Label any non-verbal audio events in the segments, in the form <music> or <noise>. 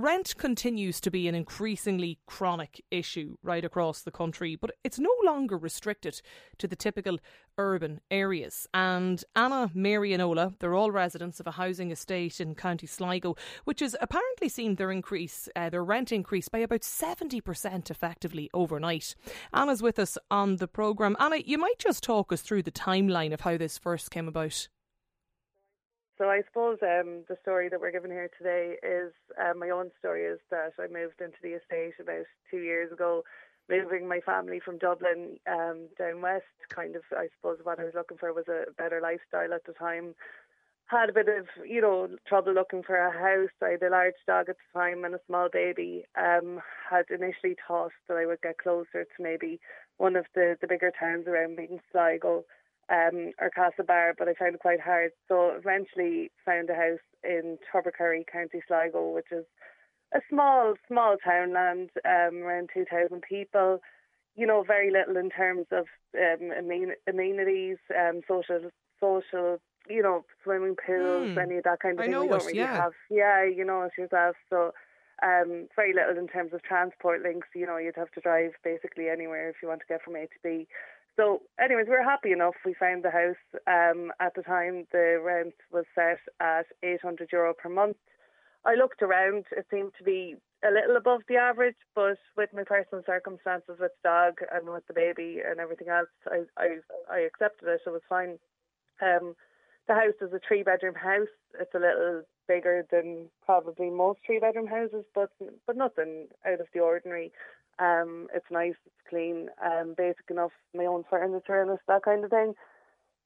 Rent continues to be an increasingly chronic issue right across the country, but it's no longer restricted to the typical urban areas. And Anna, Mary, and Ola, they're all residents of a housing estate in County Sligo, which has apparently seen their increase, uh, their rent increase by about 70% effectively overnight. Anna's with us on the programme. Anna, you might just talk us through the timeline of how this first came about. So I suppose um, the story that we're given here today is uh, my own story. Is that I moved into the estate about two years ago, moving my family from Dublin um, down west. Kind of, I suppose what I was looking for was a better lifestyle at the time. Had a bit of, you know, trouble looking for a house. I had a large dog at the time and a small baby. Um, had initially thought that I would get closer to maybe one of the, the bigger towns around being Sligo um, or Castlebar, but I found it quite hard. So eventually found a house in Tubbercurry, County Sligo, which is a small, small townland, um, around 2,000 people. You know, very little in terms of um, amenities, um, social, social, you know, swimming pools, mm. any of that kind of I thing. Know we don't really yeah. have. Yeah, you know it yourself. So um, very little in terms of transport links. You know, you'd have to drive basically anywhere if you want to get from A to B. So, anyways, we were happy enough. We found the house. Um, at the time, the rent was set at 800 euro per month. I looked around. It seemed to be a little above the average, but with my personal circumstances with the dog and with the baby and everything else, I I, I accepted it. It was fine. Um, the house is a three bedroom house. It's a little bigger than probably most three bedroom houses, but but nothing out of the ordinary. Um, it's nice, it's clean, um, basic enough, my own furniture and that kind of thing.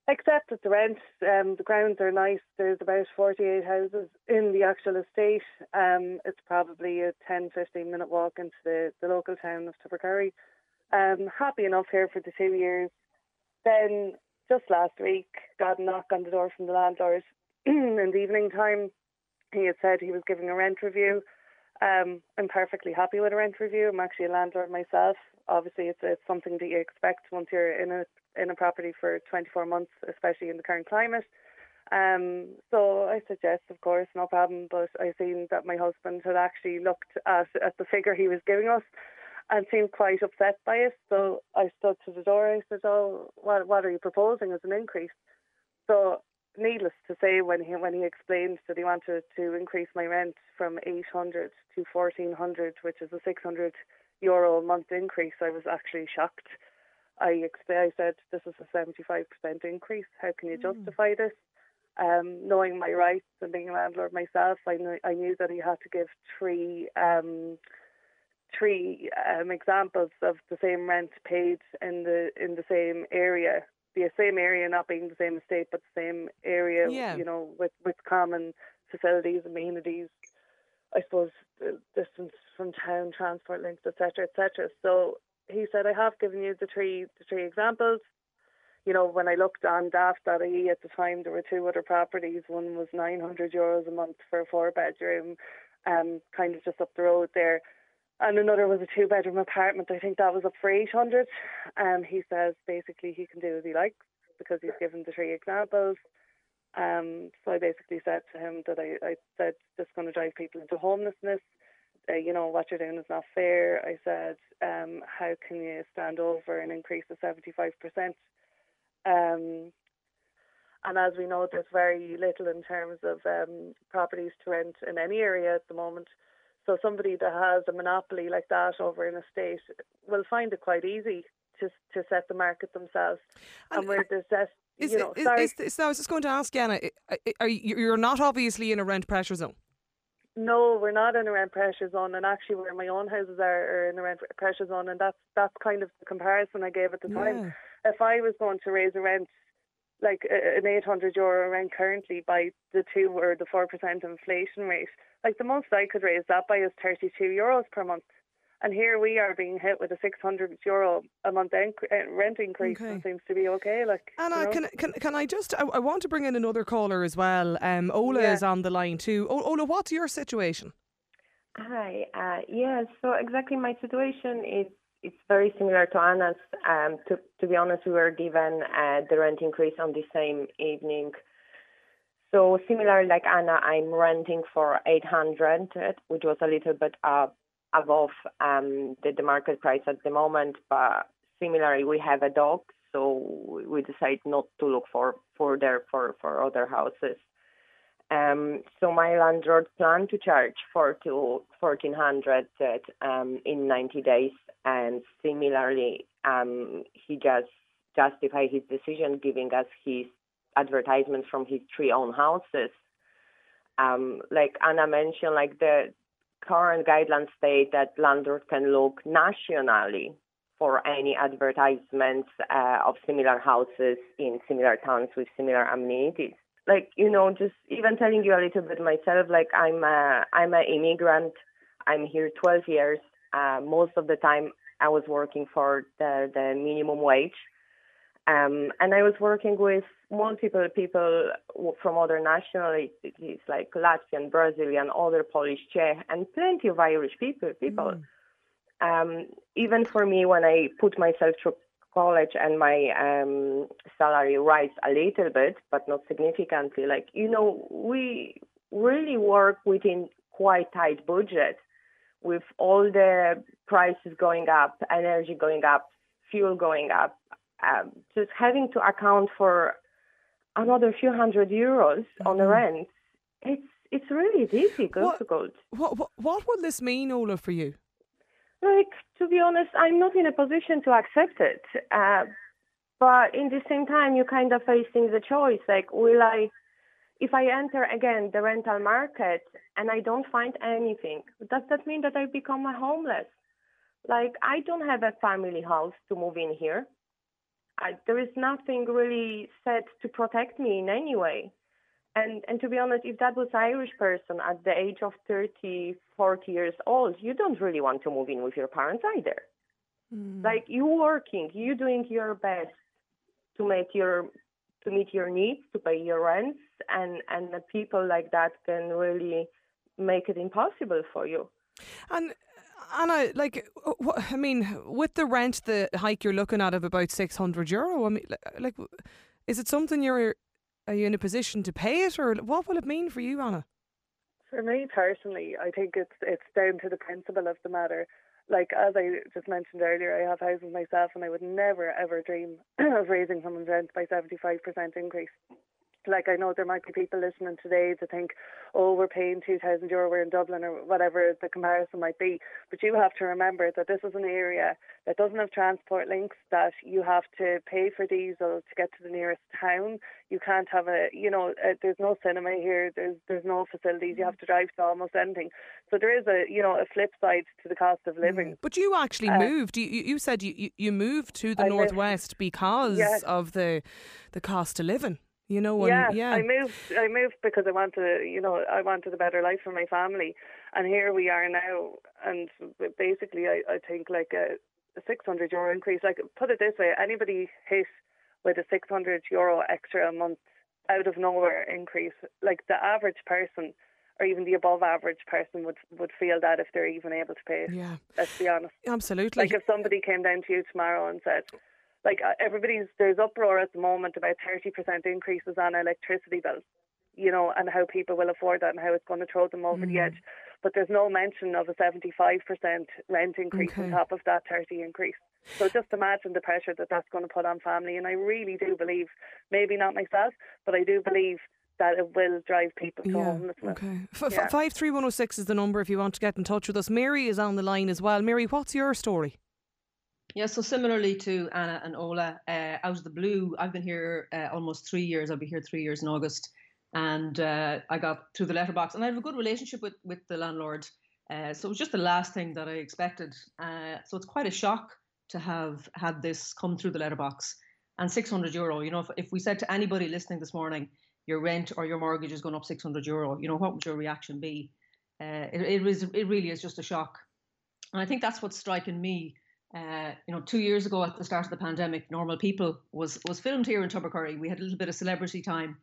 Except that the rent, um, the grounds are nice. There's about 48 houses in the actual estate. Um, it's probably a 10, 15 minute walk into the, the local town of Tubbercurry. Um, happy enough here for the two years. Then just last week, got a knock on the door from the landlord <clears throat> in the evening time. He had said he was giving a rent review. Um, I'm perfectly happy with a rent review. I'm actually a landlord myself. Obviously, it's it's something that you expect once you're in a in a property for 24 months, especially in the current climate. Um, so I suggest, of course, no problem. But I seen that my husband had actually looked at at the figure he was giving us and seemed quite upset by it. So I stood to the door. I said, "Oh, what what are you proposing as an increase?" So needless to say, when he when he explained that he wanted to increase my rent from 800 to 1400, which is a 600 euro a month increase, I was actually shocked. I, I said, "This is a 75% increase. How can you Mm. justify this?" Um, knowing my rights and being a landlord myself, I knew I knew that he had to give three um, three um, examples of the same rent paid in the in the same area the same area not being the same estate but the same area Yeah. you know with with common facilities amenities i suppose the distance from town transport links etc etc so he said i have given you the three the three examples. You know when i looked on daft.ie at the time there were two other properties. One was 900 euros a month for a four bedroom um kind of just up the road there and another was a two bedroom apartment. I think that was up for eight hundred. Um, he says basically he can do as he likes because he's given the three examples. Um, so I basically said to him that I, I said this is going to drive people into homelessness. Uh, you know what you're doing is not fair. I said, um, how can you stand over an increase of seventy five percent? Um, and as we know, there's very little in terms of um, properties to rent in any area at the moment. So somebody that has a monopoly like that over an estate will find it quite easy to to set the market themselves. And, And where there's that, Is, you know, is, sorry, is, is, now, I was just going to ask Anna, are you, you're not obviously in a rent pressure zone. no, we're not in a rent pressure zone, and actually, where my own houses are, are in a rent pressure zone, and that's that's kind of the comparison I gave at the time. If I was going to raise a rent like an 800 euro rent currently by the two or the four percent inflation rate, like the most I could raise that by is 32 euros per month. And here we are being hit with a 600 euro a month inc- uh, rent increase. Okay. and seems to be okay. Like Anna, you know? can, can can I just? I, I want to bring in another caller as well. Um, Ola Yeah. is on the line too. O- Ola, what's your situation? Hi. Uh, yeah. So exactly, my situation is it's very similar to Anna's. Um, to to be honest, we were given uh, the rent increase on the same evening. So similar like Anna, I'm renting for 800, which was a little bit uh, above um, the, the market price at the moment. But similarly, we have a dog, so we decide not to look for further for for other houses. Um, so my landlord planned to charge four to fourteen hundred um, in ninety days, and similarly, um, he just justified his decision, giving us his advertisements from his three own houses. Um, like Anna mentioned, like the current guidelines state that landlords can look nationally for any advertisements uh, of similar houses in similar towns with similar amenities like you know just even telling you a little bit myself like i'm a i'm an immigrant. I'm here 12 years. Uh, most of the time i was working for the the minimum wage. Um, and i was working with multiple people people from other nationalities like latvian brazilian other polish czech and plenty of irish people people. Mm. um, even for me when i put myself through college and my um, salary rise a little bit, but not significantly. Like you know, we really work within quite tight budget, with all the prices going up, energy going up, fuel going up. Um, just having to account for another few hundred euros mm-hmm. on the mm-hmm. rent, it's it's really difficult. What, what, what, what will this mean, Ola, for you? Like, to be honest, I'm not in a position to accept it. Uh, but in the same time, you're kind of facing the choice. Like, will I, if I enter again the rental market and I don't find anything, does that mean that I become a homeless? Like, I don't have a family house to move in here. I, there is nothing really set to protect me in any way and and to be honest if that was irish person at the age of 30 40 years old you don't really want to move in with your parents either mm. like you working you doing your best to make your to meet your needs to pay your rents and and the people like that can really make it impossible for you and Anna, like, what, I mean, with the rent, the hike you're looking at of about six hundred euro. I mean, like, is it something you're are you in a position to pay it, or what will it mean for you, Anna? For me personally, I think it's it's down to the principle of the matter. Like as I just mentioned earlier, I have houses myself, and I would never ever dream <clears throat> of raising someone's rent by seventy five percent increase like I know there might be people listening today to think, oh, we're paying two thousand euro, we're in Dublin or whatever the comparison might be. But you have to remember that this is an area that doesn't have transport links, that you have to pay for diesel to get to the nearest town. You can't have a, you know, a, there's no cinema here. There's there's no facilities. You have to drive to almost anything. So there is a, you know, a flip side to the cost of living. Mm. But you actually uh, moved. You you said you you moved to the I northwest lived, because yes. of the the cost of living. You know, yeah, yeah, I moved. I moved because I wanted, you know, I wanted a better life for my family, and here we are now. And basically, I, I think like a, a 600 euro increase. Like put it this way, anybody hit with a 600 euro extra a month out of nowhere increase, like the average person or even the above average person would would feel that if they're even able to pay it. Yeah, let's be honest. Absolutely. Like if somebody came down to you tomorrow and said, like uh, everybody's there's uproar at the moment about 30% increases on electricity bills you know and how people will afford that and how it's going to throw them over mm. the edge but there's no mention of a 75% rent increase okay. on top of that 30 increase so just imagine the pressure that that's going to put on family and i really do believe maybe not myself but i do believe that it will drive people to yeah, homelessness. Okay. F- yeah. 53106 is the number if you want to get in touch with us. Mary is on the line as well. Mary, what's your story? Yeah, so similarly to Anna and Ola, uh, out of the blue, I've been here uh, almost three years. I'll be here three years in August, and uh, I got through the letterbox, and I have a good relationship with with the landlord. Uh, so it was just the last thing that I expected. Uh, so it's quite a shock to have had this come through the letterbox. And 600 euro, you know, if, if we said to anybody listening this morning, your rent or your mortgage is going up 600 euro, you know, what would your reaction be? Uh, it, it was, it really is just a shock. And I think that's what's striking me uh, you know, two years ago at the start of the pandemic, Normal People was was filmed here in Tubbercurry. We had a little bit of celebrity time,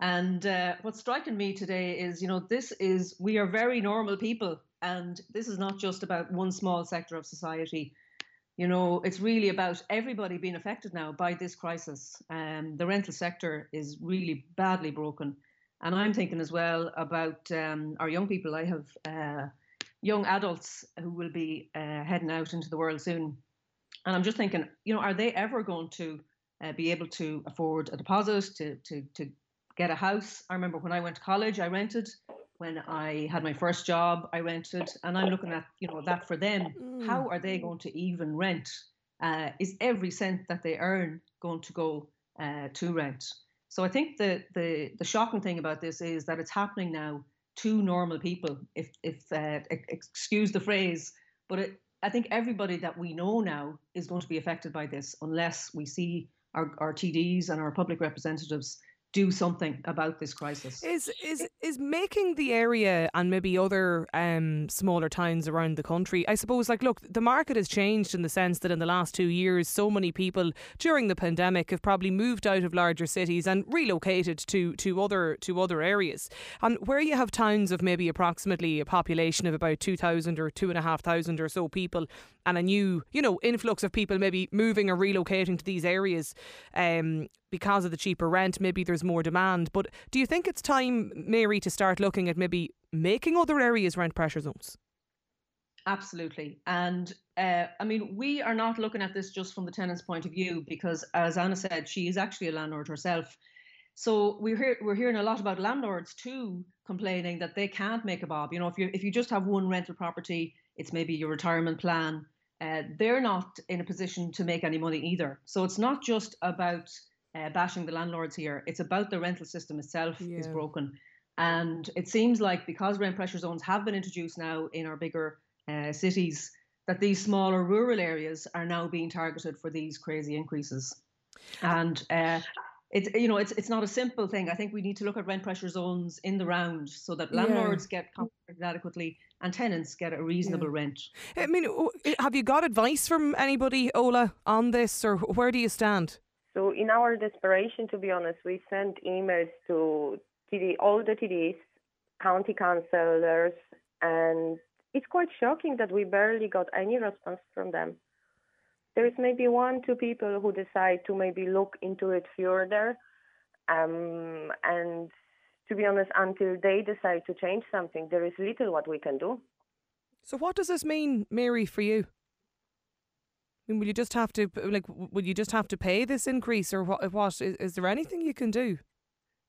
and uh, what's striking me today is, you know, this is we are very normal people, and this is not just about one small sector of society. you know, it's really about everybody being affected now by this crisis. Um, the rental sector is really badly broken. And I'm thinking as well about um, our young people. I have uh, young adults who will be uh, heading out into the world soon. And I'm just thinking, you know, are they ever going to uh, be able to afford a deposit, to, to, to get a house? I remember when I went to college, I rented when I had my first job, I rented, and I'm looking at you know that for them. Mm. How are they going to even rent? Uh, is every cent that they earn going to go uh, to rent? So I think the the the shocking thing about this is that it's happening now to normal people. If if uh, excuse the phrase, but it, I think everybody that we know now is going to be affected by this unless we see our, our TDs and our public representatives do something about this crisis. Is is is making the area and maybe other um, smaller towns around the country? I suppose, like, look, the market has changed in the sense that in the last two years, so many people during the pandemic have probably moved out of larger cities and relocated to to other to other areas. And where you have towns of maybe approximately a population of about two thousand or two and a half thousand or so people, and a new, you know, influx of people maybe moving or relocating to these areas um, because of the cheaper rent. Maybe there's more demand. But do you think it's time, Mary, to start looking at maybe making other areas rent pressure zones? Absolutely. And uh, I mean, we are not looking at this just from the tenant's point of view because, as Anna said, she is actually a landlord herself. So we're hear, we're hearing a lot about landlords too complaining that they can't make a bob. You know, if you if you just have one rental property, it's maybe your retirement plan uh, they're not in a position to make any money either. So it's not just about uh, bashing the landlords here. It's about the rental system itself yeah. is broken. And it seems like because rent pressure zones have been introduced now in our bigger uh, cities, that these smaller rural areas are now being targeted for these crazy increases. And uh, it's you know it's it's not a simple thing. I think we need to look at rent pressure zones in the round so that landlords yeah. get compensated adequately and tenants get a reasonable yeah. rent. I mean, have you got advice from anybody, Ola, on this, or where do you stand? So, in our desperation, to be honest, we sent emails to TD, all the TDs, county councillors, and it's quite shocking that we barely got any response from them there is maybe one, two people who decide to maybe look into it further. Um, and to be honest, until they decide to change something, there is little what we can do. So, what does this mean, Mary, for you? I mean, will you just have to like? Will you just have to pay this increase, or what? What is, is there anything you can do?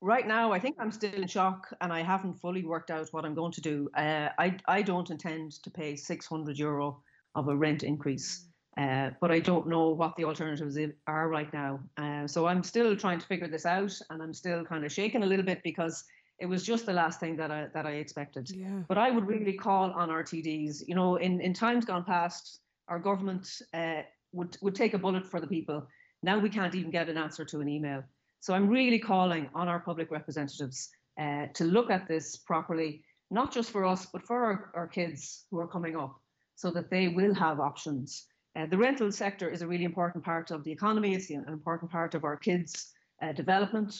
Right now, I think I'm still in shock, and I haven't fully worked out what I'm going to do. Uh, I I don't intend to pay 600 euro of a rent increase. Uh, but I don't know what the alternatives are right now. Uh, so I'm still trying to figure this out, and I'm still kind of shaking a little bit because it was just the last thing that I that I expected. Yeah. But I would really call on our TDs. You know, in, in times gone past, our government uh, would would take a bullet for the people. Now we can't even get an answer to an email. So I'm really calling on our public representatives uh, to look at this properly, not just for us, but for our, our kids who are coming up, so that they will have options. Uh, the rental sector is a really important part of the economy. It's an important part of our kids' uh, development,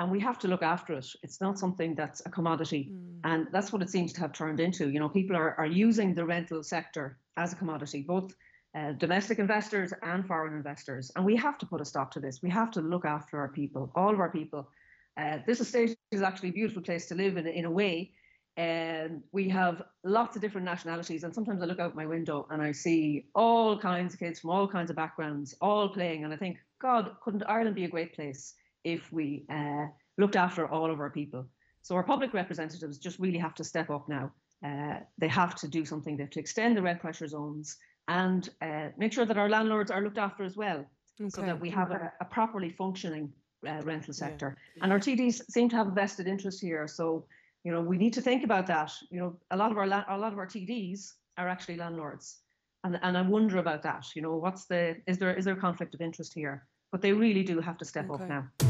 and we have to look after it. It's not something that's a commodity, mm. and that's what it seems to have turned into. You know, people are, are using the rental sector as a commodity, both uh, domestic investors and foreign investors, and we have to put a stop to this. We have to look after our people, all of our people. Uh, this estate is actually a beautiful place to live in, in a way and we have lots of different nationalities. And sometimes I look out my window and I see all kinds of kids from all kinds of backgrounds, all playing. And I think, God, couldn't Ireland be a great place if we uh, looked after all of our people? So our public representatives just really have to step up now. Uh, they have to do something. They have to extend the rent pressure zones and uh, make sure that our landlords are looked after as well, okay. so that we have a, a properly functioning uh, rental sector. Yeah. And our TDs seem to have a vested interest here. So you know, we need to think about that. You know, a lot of our la- a lot of our TDs are actually landlords, and and I wonder about that. You know, what's the is there is there a conflict of interest here? But they really do have to step okay. up now.